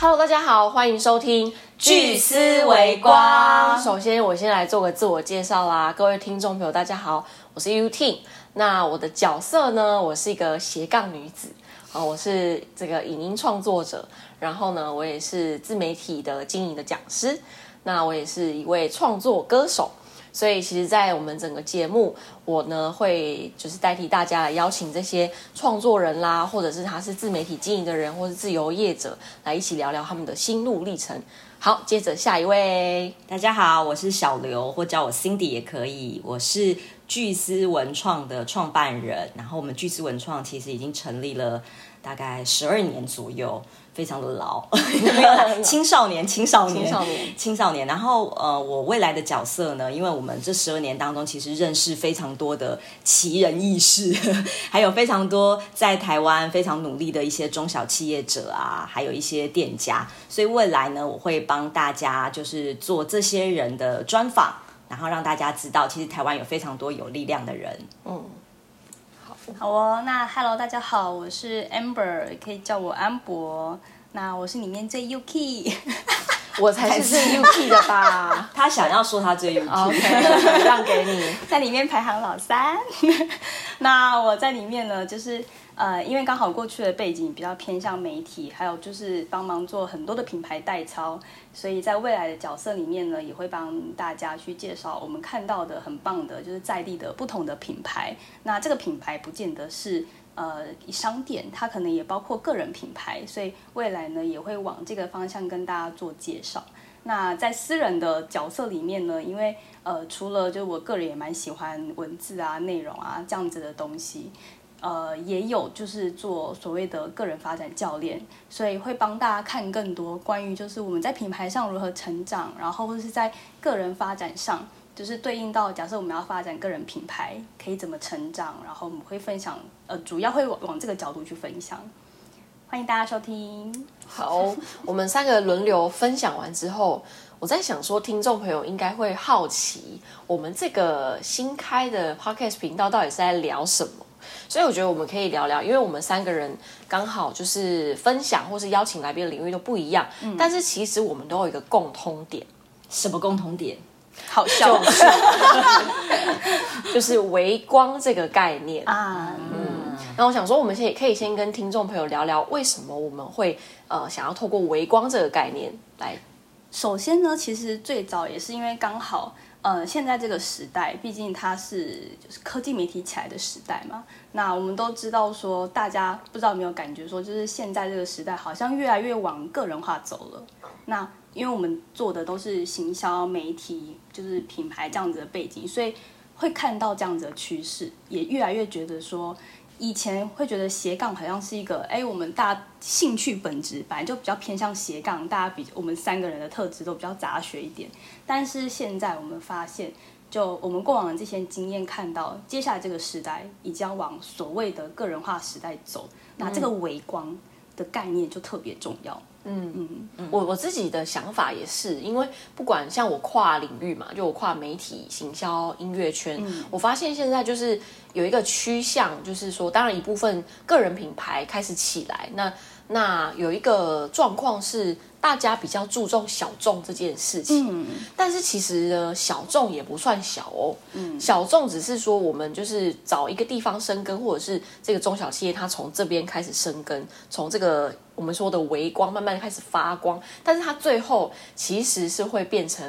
Hello，大家好，欢迎收听聚思维光首先，我先来做个自我介绍啦，各位听众朋友，大家好，我是 U T。那我的角色呢，我是一个斜杠女子啊，我是这个影音创作者，然后呢，我也是自媒体的经营的讲师，那我也是一位创作歌手。所以，其实，在我们整个节目，我呢会就是代替大家来邀请这些创作人啦，或者是他是自媒体经营的人，或是自由业者，来一起聊聊他们的心路历程。好，接着下一位，大家好，我是小刘，或叫我 Cindy 也可以。我是巨思文创的创办人，然后我们巨思文创其实已经成立了大概十二年左右。非常的老，青少年，青少年，青少年，青少年。然后，呃，我未来的角色呢？因为我们这十二年当中，其实认识非常多的奇人异事，还有非常多在台湾非常努力的一些中小企业者啊，还有一些店家。所以未来呢，我会帮大家就是做这些人的专访，然后让大家知道，其实台湾有非常多有力量的人。嗯。好哦，那 Hello，大家好，我是 Amber，可以叫我安博。那我是里面最 UK，我才是最 UK 的吧？他想要说他最 UK，让给你，在里面排行老三。那我在里面呢，就是。呃，因为刚好过去的背景比较偏向媒体，还有就是帮忙做很多的品牌代操，所以在未来的角色里面呢，也会帮大家去介绍我们看到的很棒的，就是在地的不同的品牌。那这个品牌不见得是呃商店，它可能也包括个人品牌，所以未来呢也会往这个方向跟大家做介绍。那在私人的角色里面呢，因为呃除了就我个人也蛮喜欢文字啊、内容啊这样子的东西。呃，也有就是做所谓的个人发展教练，所以会帮大家看更多关于就是我们在品牌上如何成长，然后或者是在个人发展上，就是对应到假设我们要发展个人品牌可以怎么成长，然后我们会分享，呃，主要会往往这个角度去分享。欢迎大家收听。好，我们三个轮流分享完之后，我在想说，听众朋友应该会好奇，我们这个新开的 podcast 频道到底是在聊什么？所以我觉得我们可以聊聊，因为我们三个人刚好就是分享或是邀请来宾的领域都不一样，但是其实我们都有一个共通点，什么共通点？好笑，就是微光这个概念啊。嗯，那我想说，我们先可以先跟听众朋友聊聊，为什么我们会呃想要透过微光这个概念来。首先呢，其实最早也是因为刚好。呃，现在这个时代，毕竟它是就是科技媒体起来的时代嘛。那我们都知道说，大家不知道有没有感觉说，就是现在这个时代好像越来越往个人化走了。那因为我们做的都是行销媒体，就是品牌这样子的背景，所以会看到这样子的趋势，也越来越觉得说。以前会觉得斜杠好像是一个，哎，我们大兴趣本质本来就比较偏向斜杠，大家比我们三个人的特质都比较杂学一点。但是现在我们发现，就我们过往的这些经验看到，接下来这个时代已将往所谓的个人化时代走，那这个微光的概念就特别重要。嗯嗯，我我自己的想法也是，因为不管像我跨领域嘛，就我跨媒体、行销、音乐圈，我发现现在就是有一个趋向，就是说，当然一部分个人品牌开始起来，那那有一个状况是。大家比较注重小众这件事情，但是其实呢，小众也不算小哦。小众只是说我们就是找一个地方生根，或者是这个中小企业它从这边开始生根，从这个我们说的微光慢慢开始发光，但是它最后其实是会变成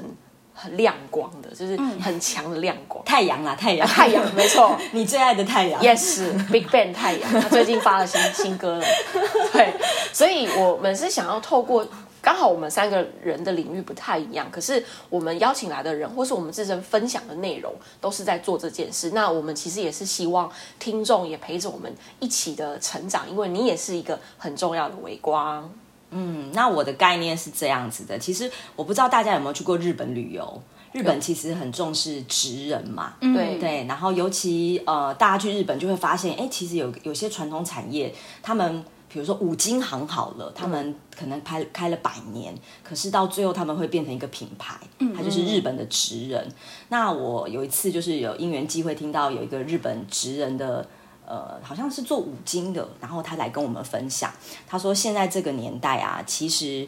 很亮光的，就是很强的亮光。太阳啦，太阳，太阳，没错，你最爱的太阳。Yes，Big Bang 太阳，他最近发了新新歌了。对，所以我们是想要透过。刚好我们三个人的领域不太一样，可是我们邀请来的人，或是我们自身分享的内容，都是在做这件事。那我们其实也是希望听众也陪着我们一起的成长，因为你也是一个很重要的微光。嗯，那我的概念是这样子的，其实我不知道大家有没有去过日本旅游，日本其实很重视职人嘛，对对。然后尤其呃，大家去日本就会发现，哎，其实有有些传统产业，他们。比如说五金行好了，他们可能开开了百年，可是到最后他们会变成一个品牌，它就是日本的职人。那我有一次就是有因缘机会听到有一个日本职人的呃，好像是做五金的，然后他来跟我们分享，他说现在这个年代啊，其实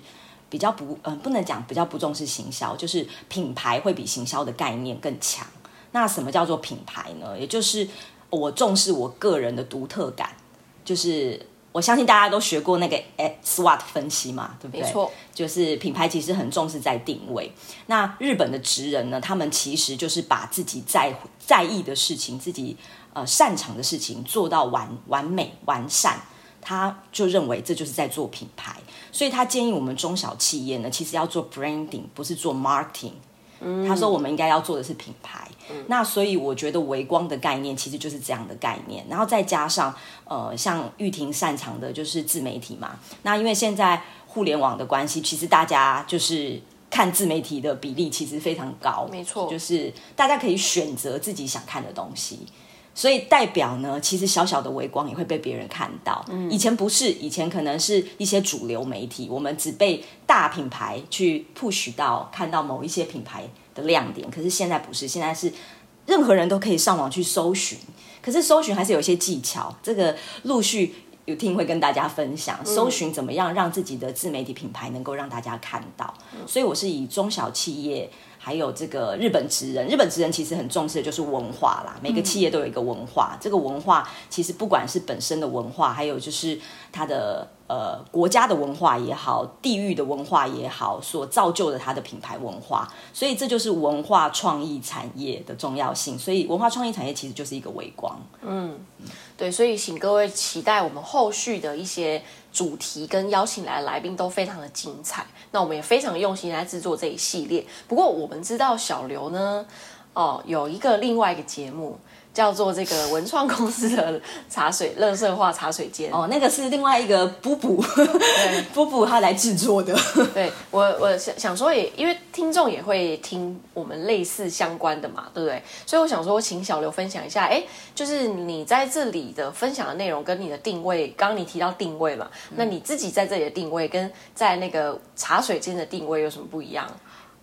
比较不，嗯，不能讲比较不重视行销，就是品牌会比行销的概念更强。那什么叫做品牌呢？也就是我重视我个人的独特感，就是我相信大家都学过那个 SWOT 分析嘛，对不对？没错，就是品牌其实很重视在定位。那日本的职人呢，他们其实就是把自己在在意的事情，自己。呃，擅长的事情做到完完美完善，他就认为这就是在做品牌，所以他建议我们中小企业呢，其实要做 branding，不是做 marketing。他说我们应该要做的是品牌。那所以我觉得微光的概念其实就是这样的概念，然后再加上呃，像玉婷擅长的就是自媒体嘛。那因为现在互联网的关系，其实大家就是看自媒体的比例其实非常高，没错，就是大家可以选择自己想看的东西。所以代表呢，其实小小的微光也会被别人看到。以前不是，以前可能是一些主流媒体，我们只被大品牌去 push 到看到某一些品牌的亮点。可是现在不是，现在是任何人都可以上网去搜寻。可是搜寻还是有一些技巧，这个陆续有听会跟大家分享。搜寻怎么样让自己的自媒体品牌能够让大家看到？所以我是以中小企业。还有这个日本职人，日本职人其实很重视的就是文化啦。每个企业都有一个文化，这个文化其实不管是本身的文化，还有就是它的呃国家的文化也好，地域的文化也好，所造就的它的品牌文化。所以这就是文化创意产业的重要性。所以文化创意产业其实就是一个微光。嗯，对，所以请各位期待我们后续的一些。主题跟邀请来的来宾都非常的精彩，那我们也非常用心来制作这一系列。不过我们知道小刘呢，哦，有一个另外一个节目。叫做这个文创公司的茶水乐色化茶水间哦，那个是另外一个布布，对，布布他来制作的。对我，我想想说也，因为听众也会听我们类似相关的嘛，对不对？所以我想说，请小刘分享一下，哎，就是你在这里的分享的内容跟你的定位，刚刚你提到定位嘛，那你自己在这里的定位跟在那个茶水间的定位有什么不一样？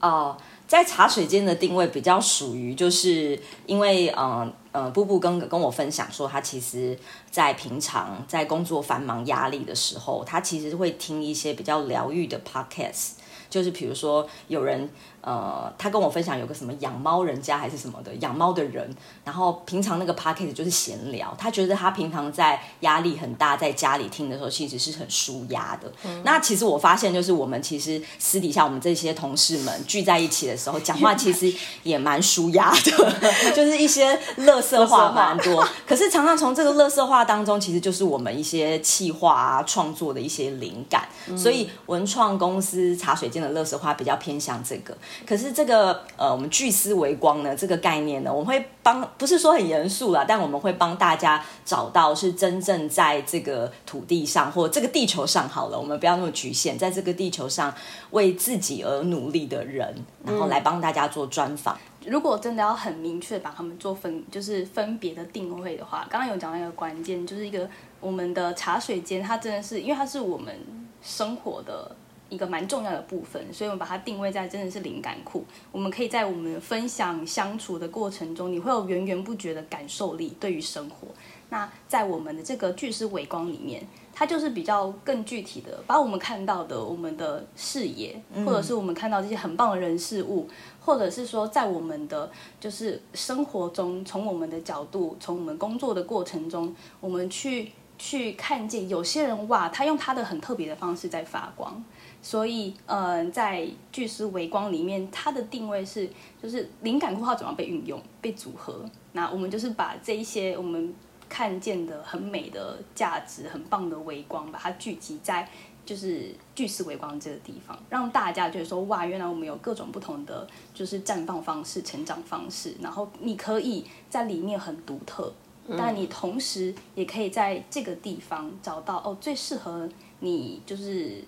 哦。在茶水间的定位比较属于，就是因为，嗯呃，布布跟跟我分享说，他其实在平常在工作繁忙压力的时候，他其实会听一些比较疗愈的 podcast，就是比如说有人。呃，他跟我分享有个什么养猫人家还是什么的养猫的人，然后平常那个 p o c a s t 就是闲聊，他觉得他平常在压力很大，在家里听的时候其实是很舒压的。那其实我发现，就是我们其实私底下我们这些同事们聚在一起的时候，讲话其实也蛮舒压的，就是一些乐色话蛮多。可是常常从这个乐色话当中，其实就是我们一些气化啊创作的一些灵感。所以文创公司茶水间的乐色花比较偏向这个。可是这个呃，我们聚思为光呢，这个概念呢，我们会帮，不是说很严肃啦，但我们会帮大家找到是真正在这个土地上或这个地球上好了，我们不要那么局限，在这个地球上为自己而努力的人，然后来帮大家做专访。如果真的要很明确把他们做分，就是分别的定位的话，刚刚有讲到一个关键，就是一个我们的茶水间，它真的是因为它是我们生活的。一个蛮重要的部分，所以我们把它定位在真的是灵感库。我们可以在我们分享相处的过程中，你会有源源不绝的感受力对于生活。那在我们的这个巨石微光里面，它就是比较更具体的，把我们看到的我们的视野，或者是我们看到这些很棒的人事物，或者是说在我们的就是生活中，从我们的角度，从我们工作的过程中，我们去去看见有些人哇，他用他的很特别的方式在发光。所以，嗯，在巨石微光里面，它的定位是，就是灵感括号怎么被运用、被组合。那我们就是把这一些我们看见的很美的价值、很棒的微光，把它聚集在就是巨石微光这个地方，让大家觉得说，哇，原来我们有各种不同的就是绽放方式、成长方式。然后你可以在里面很独特，但你同时也可以在这个地方找到哦，最适合你就是。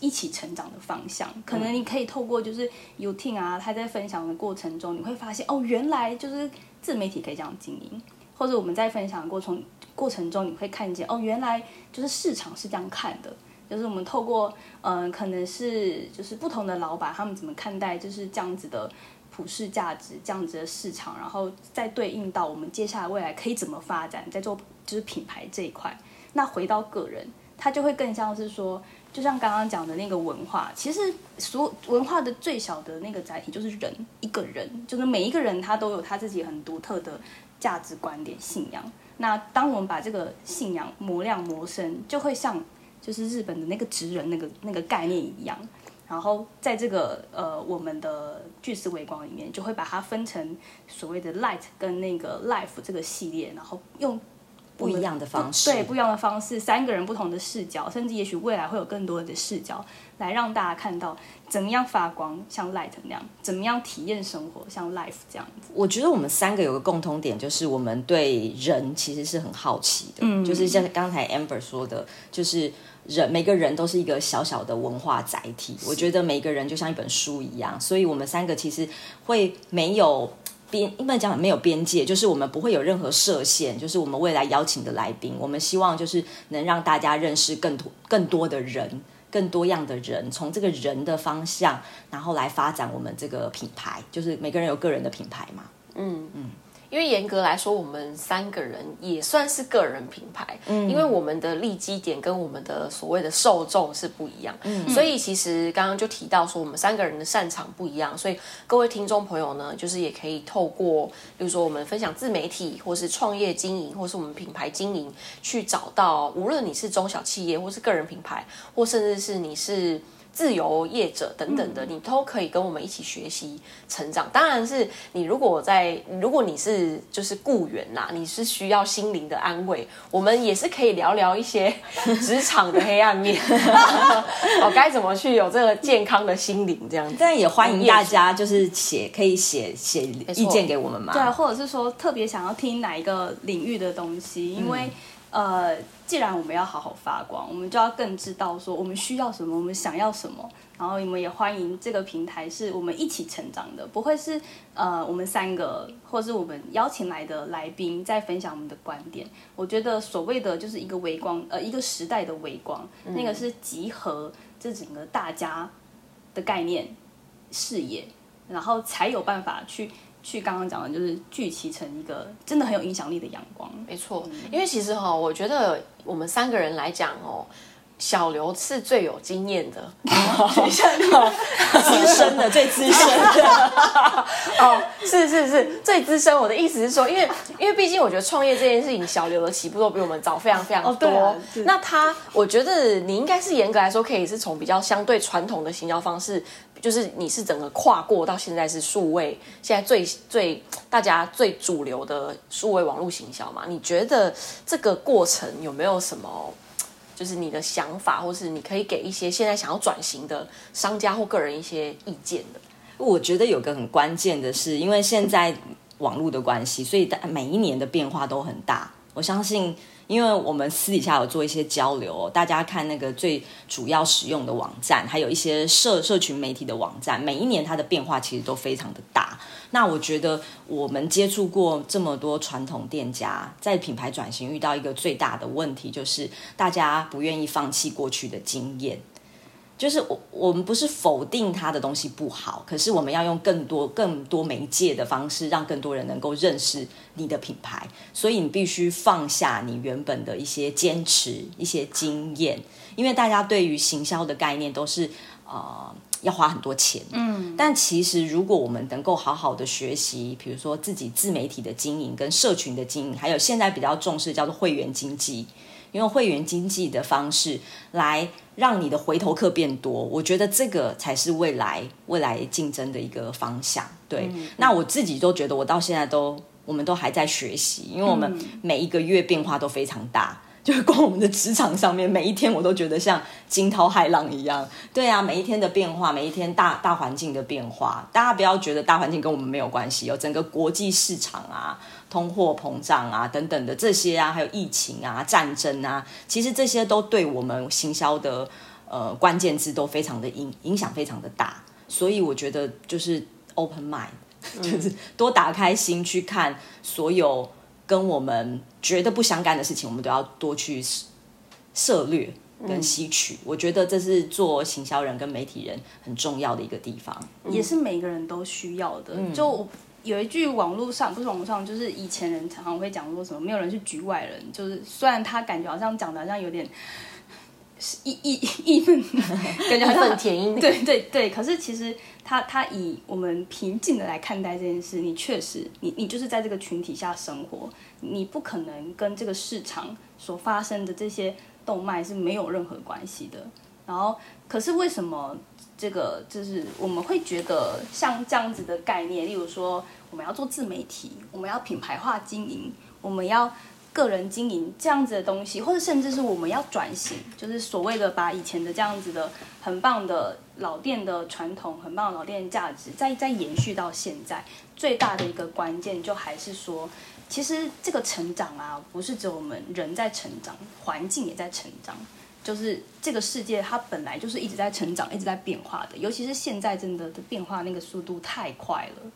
一起成长的方向，可能你可以透过就是 u t i n 啊，他在分享的过程中，你会发现哦，原来就是自媒体可以这样经营，或者我们在分享过程过程中，你会看见哦，原来就是市场是这样看的，就是我们透过嗯，可能是就是不同的老板他们怎么看待就是这样子的。普世价值这样子的市场，然后再对应到我们接下来未来可以怎么发展，在做就是品牌这一块。那回到个人，他就会更像是说，就像刚刚讲的那个文化，其实所文化的最小的那个载体就是人，一个人，就是每一个人他都有他自己很独特的价值观点、信仰。那当我们把这个信仰磨亮磨深，就会像就是日本的那个职人那个那个概念一样。然后在这个呃我们的巨石微光里面，就会把它分成所谓的 light 跟那个 life 这个系列，然后用不一样的方式，对不一样的方式，三个人不同的视角，甚至也许未来会有更多的视角，来让大家看到怎么样发光像 light 那样，怎么样体验生活像 life 这样子。我觉得我们三个有个共通点，就是我们对人其实是很好奇的，嗯，就是像刚才 Amber 说的，就是人每个人都是一个小小的文化载体，我觉得每个人就像一本书一样，所以我们三个其实会没有。边一般讲没有边界，就是我们不会有任何设限，就是我们未来邀请的来宾，我们希望就是能让大家认识更多更多的人，更多样的人，从这个人的方向，然后来发展我们这个品牌，就是每个人有个人的品牌嘛。嗯嗯。因为严格来说，我们三个人也算是个人品牌，嗯，因为我们的立基点跟我们的所谓的受众是不一样，嗯，所以其实刚刚就提到说，我们三个人的擅长不一样，所以各位听众朋友呢，就是也可以透过，比如说我们分享自媒体，或是创业经营，或是我们品牌经营，去找到，无论你是中小企业，或是个人品牌，或甚至是你是。自由业者等等的，你都可以跟我们一起学习成长。当然是你如果在，如果你是就是雇员啦，你是需要心灵的安慰，我们也是可以聊聊一些 职场的黑暗面，哦，该怎么去有这个健康的心灵这样子。但也欢迎大家就是写，可以写写意见给我们嘛。对，或者是说特别想要听哪一个领域的东西，因为。呃，既然我们要好好发光，我们就要更知道说我们需要什么，我们想要什么。然后你们也欢迎这个平台是我们一起成长的，不会是呃我们三个或是我们邀请来的来宾在分享我们的观点。我觉得所谓的就是一个微光，呃，一个时代的微光，那个是集合这整个大家的概念视野，然后才有办法去。去刚刚讲的，就是聚集成一个真的很有影响力的阳光。没错，因为其实哈，我觉得我们三个人来讲哦。小刘是最有经验的，资深的最资深的 哦，是是是最资深。我的意思是说，因为因为毕竟我觉得创业这件事情，小刘的起步都比我们早非常非常多。那他，我觉得你应该是严格来说，可以是从比较相对传统的行销方式，就是你是整个跨过到现在是数位，现在最最大家最主流的数位网络行销嘛？你觉得这个过程有没有什么？就是你的想法，或是你可以给一些现在想要转型的商家或个人一些意见的。我觉得有个很关键的是，因为现在网络的关系，所以每一年的变化都很大。我相信。因为我们私底下有做一些交流，大家看那个最主要使用的网站，还有一些社社群媒体的网站，每一年它的变化其实都非常的大。那我觉得我们接触过这么多传统店家，在品牌转型遇到一个最大的问题，就是大家不愿意放弃过去的经验。就是我我们不是否定他的东西不好，可是我们要用更多更多媒介的方式，让更多人能够认识你的品牌。所以你必须放下你原本的一些坚持、一些经验，因为大家对于行销的概念都是呃要花很多钱。嗯，但其实如果我们能够好好的学习，比如说自己自媒体的经营、跟社群的经营，还有现在比较重视叫做会员经济。用会员经济的方式来让你的回头客变多，我觉得这个才是未来未来竞争的一个方向。对，那我自己都觉得，我到现在都我们都还在学习，因为我们每一个月变化都非常大。就是光我们的职场上面，每一天我都觉得像惊涛骇浪一样。对啊，每一天的变化，每一天大大环境的变化，大家不要觉得大环境跟我们没有关系，有整个国际市场啊。通货膨胀啊，等等的这些啊，还有疫情啊、战争啊，其实这些都对我们行销的呃关键字都非常的影影响非常的大。所以我觉得就是 open mind，就是多打开心去看所有跟我们觉得不相干的事情，我们都要多去涉略。跟吸取。我觉得这是做行销人跟媒体人很重要的一个地方，也是每个人都需要的。就有一句网络上不是网络上，就是以前人常常会讲说什么，没有人是局外人。就是虽然他感觉好像讲的好像有点。义义 义愤，感觉很甜音。对对对，可是其实他他以我们平静的来看待这件事，你确实你你就是在这个群体下生活，你不可能跟这个市场所发生的这些动脉是没有任何关系的。然后，可是为什么这个就是我们会觉得像这样子的概念，例如说我们要做自媒体，我们要品牌化经营，我们要。个人经营这样子的东西，或者甚至是我们要转型，就是所谓的把以前的这样子的很棒的老店的传统、很棒的老店的价值，再再延续到现在，最大的一个关键就还是说，其实这个成长啊，不是只有我们人在成长，环境也在成长，就是这个世界它本来就是一直在成长、一直在变化的，尤其是现在真的的变化那个速度太快了。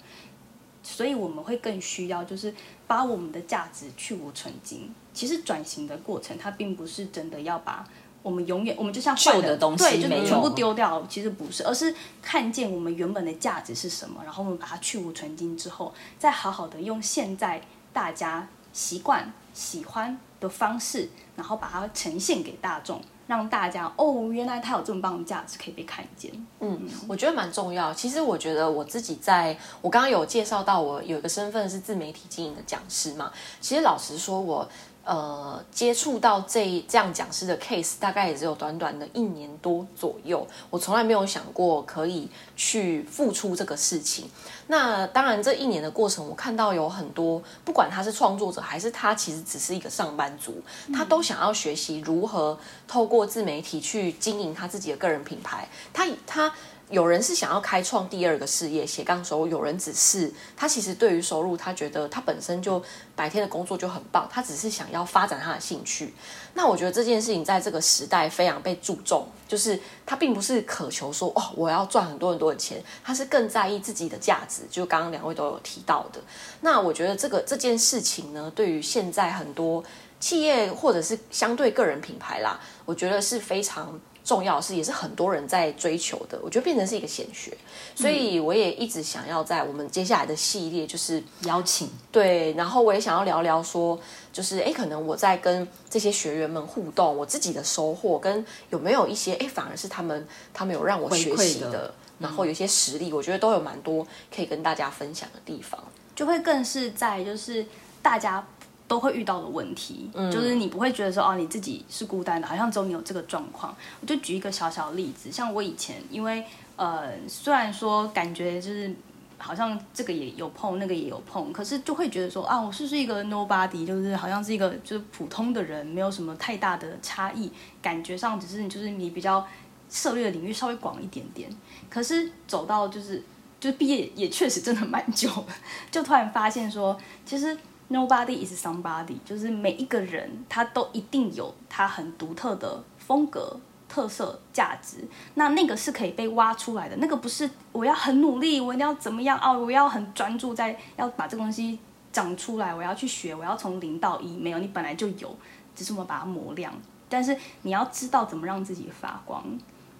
所以我们会更需要，就是把我们的价值去无存精。其实转型的过程，它并不是真的要把我们永远，我们就像旧的东西，对，就全部丢掉。其实不是，而是看见我们原本的价值是什么，然后我们把它去无存精之后，再好好的用现在大家习惯、喜欢的方式，然后把它呈现给大众。让大家哦，原来它有这么棒的价值可以被看见。嗯，我觉得蛮重要。其实我觉得我自己在，我刚刚有介绍到我有一个身份是自媒体经营的讲师嘛。其实老实说，我。呃，接触到这这样讲师的 case，大概也只有短短的一年多左右。我从来没有想过可以去付出这个事情。那当然，这一年的过程，我看到有很多，不管他是创作者，还是他其实只是一个上班族，他都想要学习如何透过自媒体去经营他自己的个人品牌。他他。有人是想要开创第二个事业斜杠收入，有人只是他其实对于收入，他觉得他本身就白天的工作就很棒，他只是想要发展他的兴趣。那我觉得这件事情在这个时代非常被注重，就是他并不是渴求说哦我要赚很多很多的钱，他是更在意自己的价值。就刚刚两位都有提到的，那我觉得这个这件事情呢，对于现在很多企业或者是相对个人品牌啦，我觉得是非常。重要是也是很多人在追求的，我觉得变成是一个显学，所以我也一直想要在我们接下来的系列就是邀请对，然后我也想要聊聊说，就是哎，可能我在跟这些学员们互动，我自己的收获跟有没有一些哎，反而是他们他们有让我学习的，然后有一些实力，我觉得都有蛮多可以跟大家分享的地方，就会更是在就是大家。都会遇到的问题，就是你不会觉得说哦，你自己是孤单的，好像只有你有这个状况。我就举一个小小例子，像我以前，因为呃，虽然说感觉就是好像这个也有碰，那个也有碰，可是就会觉得说啊，我是不是一个 nobody，就是好像是一个就是普通的人，没有什么太大的差异，感觉上只是就是你比较涉猎的领域稍微广一点点。可是走到就是就是毕业也确实真的蛮久，就突然发现说其实。Nobody is somebody，就是每一个人他都一定有他很独特的风格、特色、价值。那那个是可以被挖出来的，那个不是我要很努力，我一定要怎么样哦，我要很专注在要把这个东西长出来，我要去学，我要从零到一。没有，你本来就有，只是我们把它磨亮。但是你要知道怎么让自己发光，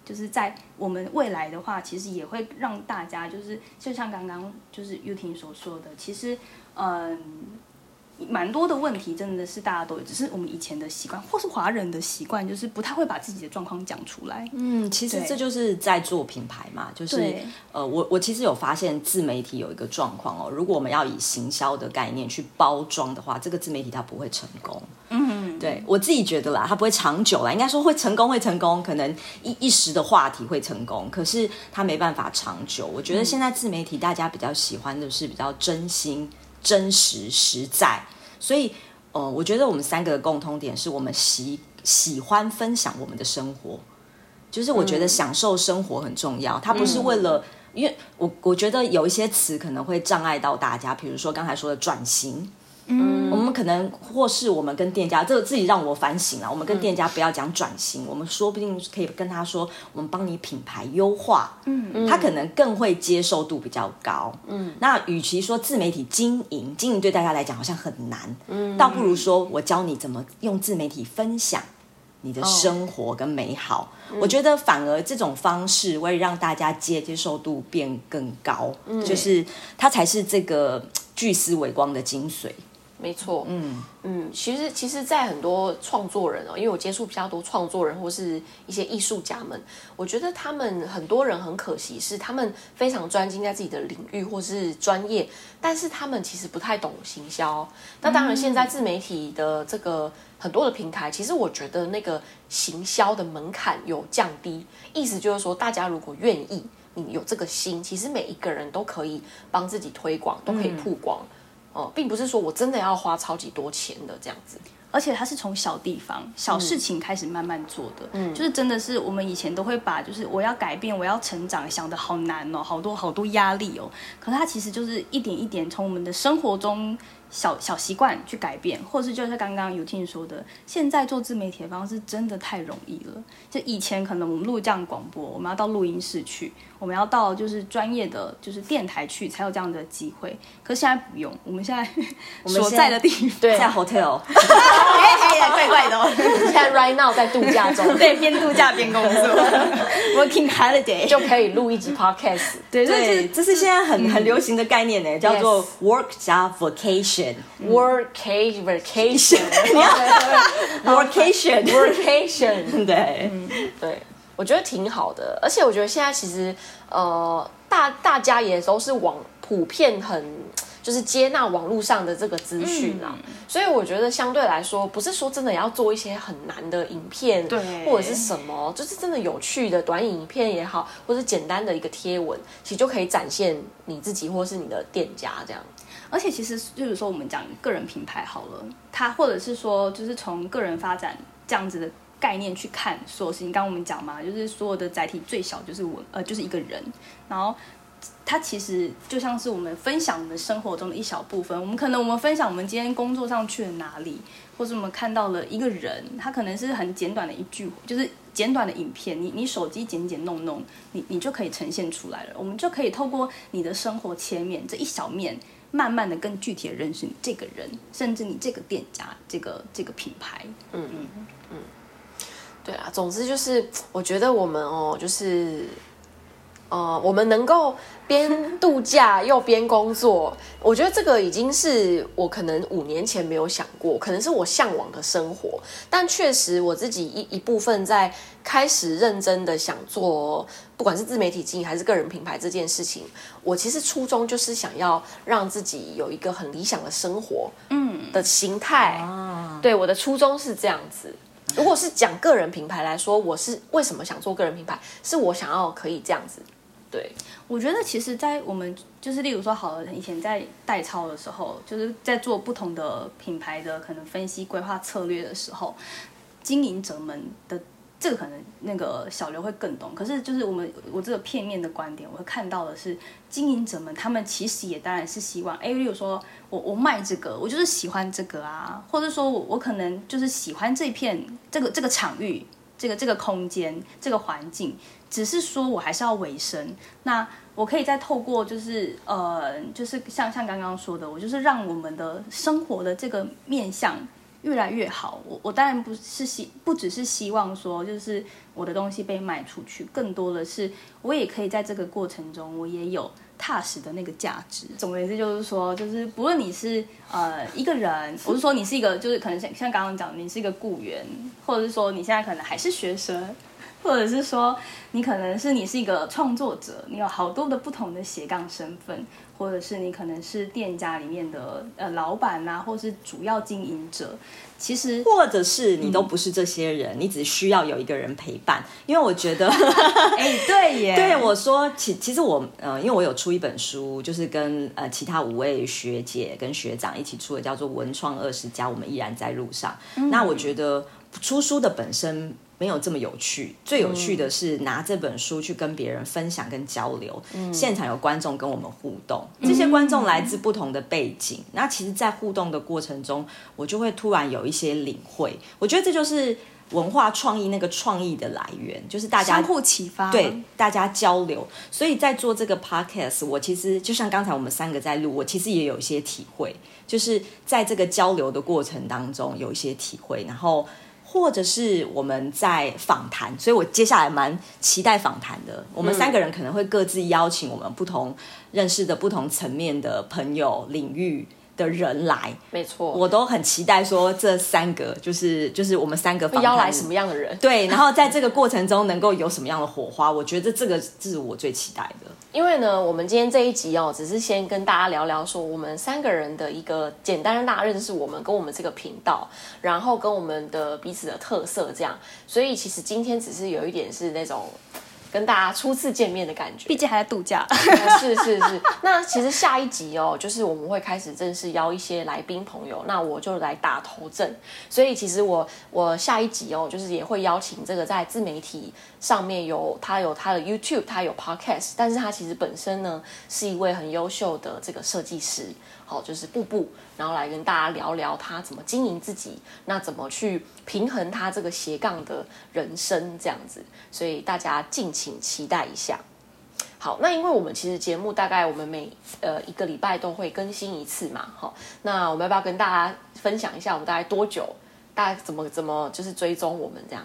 就是在我们未来的话，其实也会让大家就是就像刚刚就是 U 婷所说的，其实嗯。蛮多的问题，真的是大家都有，只是我们以前的习惯，或是华人的习惯，就是不太会把自己的状况讲出来。嗯，其实这就是在做品牌嘛，就是呃，我我其实有发现自媒体有一个状况哦，如果我们要以行销的概念去包装的话，这个自媒体它不会成功。嗯，对我自己觉得啦，它不会长久啦，应该说会成功会成功，可能一一时的话题会成功，可是它没办法长久。我觉得现在自媒体大家比较喜欢的是比较真心。真实实在，所以，呃，我觉得我们三个的共通点是我们喜喜欢分享我们的生活，就是我觉得享受生活很重要，它不是为了，因为我我觉得有一些词可能会障碍到大家，比如说刚才说的转型。嗯，我们可能或是我们跟店家，这个自己让我反省了。我们跟店家不要讲转型，我们说不定可以跟他说，我们帮你品牌优化，嗯，他可能更会接受度比较高。嗯，那与其说自媒体经营，经营对大家来讲好像很难，嗯，倒不如说我教你怎么用自媒体分享你的生活跟美好。我觉得反而这种方式会让大家接接受度变更高，嗯就是它才是这个巨思维光的精髓。没错，嗯嗯，其实其实，在很多创作人哦，因为我接触比较多创作人或是一些艺术家们，我觉得他们很多人很可惜是他们非常专精在自己的领域或是专业，但是他们其实不太懂行销。那当然，现在自媒体的这个很多的平台，其实我觉得那个行销的门槛有降低，意思就是说，大家如果愿意，你有这个心，其实每一个人都可以帮自己推广，都可以曝光。哦，并不是说我真的要花超级多钱的这样子，而且它是从小地方、小事情开始慢慢做的，嗯，就是真的是我们以前都会把就是我要改变、我要成长想的好难哦，好多好多压力哦，可是它其实就是一点一点从我们的生活中。小小习惯去改变，或是就是刚刚有听说的，现在做自媒体的方式真的太容易了。就以前可能我们录这样广播，我们要到录音室去，我们要到就是专业的就是电台去才有这样的机会。可是现在不用，我们现在 我们所在的地方 在 hotel，哎，哎怪怪的。现在 right now 在度假中，对，边度假边工作，working holiday 就可以录一集 podcast。对对，这是现在很很流行的概念呢，叫做 work 加 vacation。Workation, vacation, workation, workation，对，对，我觉得挺好的，而且我觉得现在其实呃，大大家也都是网普遍很就是接纳网络上的这个资讯啊，所以我觉得相对来说，不是说真的要做一些很难的影片，对，或者是什么，就是真的有趣的短影片也好，或者简单的一个贴文，其实就可以展现你自己或是你的店家这样。而且其实就是说，我们讲个人品牌好了，它或者是说，就是从个人发展这样子的概念去看所有事情。刚刚我们讲嘛，就是所有的载体最小就是我，呃，就是一个人。然后它其实就像是我们分享我们生活中的一小部分。我们可能我们分享我们今天工作上去了哪里，或者我们看到了一个人，他可能是很简短的一句，就是简短的影片。你你手机剪剪弄弄，你你就可以呈现出来了。我们就可以透过你的生活切面这一小面。慢慢的、更具体的认识你这个人，甚至你这个店家、这个这个品牌。嗯嗯嗯，对啊，总之就是，我觉得我们哦，就是。呃，我们能够边度假又边工作，我觉得这个已经是我可能五年前没有想过，可能是我向往的生活。但确实，我自己一一部分在开始认真的想做，不管是自媒体经营还是个人品牌这件事情，我其实初衷就是想要让自己有一个很理想的生活，嗯，的形态。对，我的初衷是这样子。如果是讲个人品牌来说，我是为什么想做个人品牌？是我想要可以这样子。对，我觉得其实，在我们就是例如说，好了，以前在代操的时候，就是在做不同的品牌的可能分析规划策略的时候，经营者们的这个可能那个小刘会更懂。可是就是我们我这个片面的观点，我会看到的是，经营者们他们其实也当然是希望，哎，例如说我我卖这个，我就是喜欢这个啊，或者说我我可能就是喜欢这片这个这个场域，这个这个空间，这个环境。只是说，我还是要维生。那我可以再透过，就是呃，就是像像刚刚说的，我就是让我们的生活的这个面向越来越好。我我当然不是希，不只是希望说，就是我的东西被卖出去，更多的是我也可以在这个过程中，我也有踏实的那个价值。总而言之，就是说，就是不论你是呃一个人，我是说你是一个，就是可能像像刚刚讲，你是一个雇员，或者是说你现在可能还是学生。或者是说，你可能是你是一个创作者，你有好多的不同的斜杠身份，或者是你可能是店家里面的呃老板呐，或是主要经营者。其实，或者是你都不是这些人，你只需要有一个人陪伴。因为我觉得，哎，对耶，对我说，其其实我呃，因为我有出一本书，就是跟呃其他五位学姐跟学长一起出的，叫做《文创二十家》，我们依然在路上。那我觉得出书的本身。没有这么有趣，最有趣的是拿这本书去跟别人分享跟交流。现场有观众跟我们互动，这些观众来自不同的背景。那其实，在互动的过程中，我就会突然有一些领会。我觉得这就是文化创意那个创意的来源，就是大家相互启发，对大家交流。所以在做这个 podcast，我其实就像刚才我们三个在录，我其实也有一些体会，就是在这个交流的过程当中有一些体会，然后。或者是我们在访谈，所以我接下来蛮期待访谈的。我们三个人可能会各自邀请我们不同认识的不同层面的朋友领域。的人来，没错，我都很期待说这三个就是就是我们三个邀来什么样的人，对，然后在这个过程中能够有什么样的火花，我觉得这个是我最期待的。因为呢，我们今天这一集哦，只是先跟大家聊聊说我们三个人的一个简单让大家认识我们跟我们这个频道，然后跟我们的彼此的特色这样，所以其实今天只是有一点是那种。跟大家初次见面的感觉，毕竟还在度假。是是是，那其实下一集哦，就是我们会开始正式邀一些来宾朋友，那我就来打头阵。所以其实我我下一集哦，就是也会邀请这个在自媒体上面有他有他的 YouTube，他有 Podcast，但是他其实本身呢是一位很优秀的这个设计师。好，就是步步，然后来跟大家聊聊他怎么经营自己，那怎么去平衡他这个斜杠的人生这样子，所以大家敬请期待一下。好，那因为我们其实节目大概我们每呃一个礼拜都会更新一次嘛，好，那我们要不要跟大家分享一下我们大概多久，大概怎么怎么就是追踪我们这样？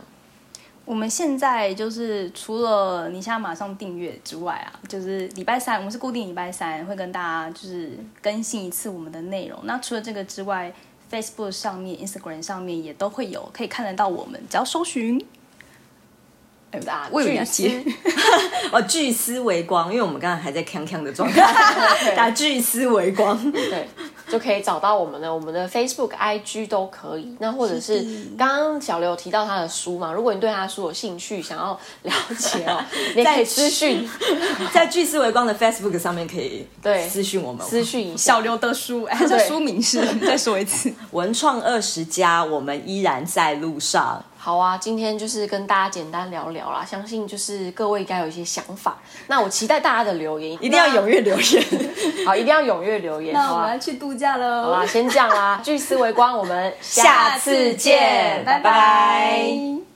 我们现在就是除了你现在马上订阅之外啊，就是礼拜三，我们是固定礼拜三会跟大家就是更新一次我们的内容。那除了这个之外，Facebook 上面、Instagram 上面也都会有可以看得到我们，只要搜寻。打巨思，哦，巨思微光，因为我们刚才还在锵锵的状态，打巨思微光，对，就可以找到我们的，我们的 Facebook、IG 都可以。那或者是刚刚小刘提到他的书嘛，如果你对他的书有兴趣，想要了解哦，你可以私讯，在聚思微光的 Facebook 上面可以对私讯我们，私讯小刘的书，哎，这书名是再说一次，文创二十家，我们依然在路上。好啊，今天就是跟大家简单聊聊啦，相信就是各位应该有一些想法。那我期待大家的留言，一定要踊跃留言。好，一定要踊跃留言。那我们要去度假喽。好啦，先这样啦，聚思维光，我们下次见，拜拜。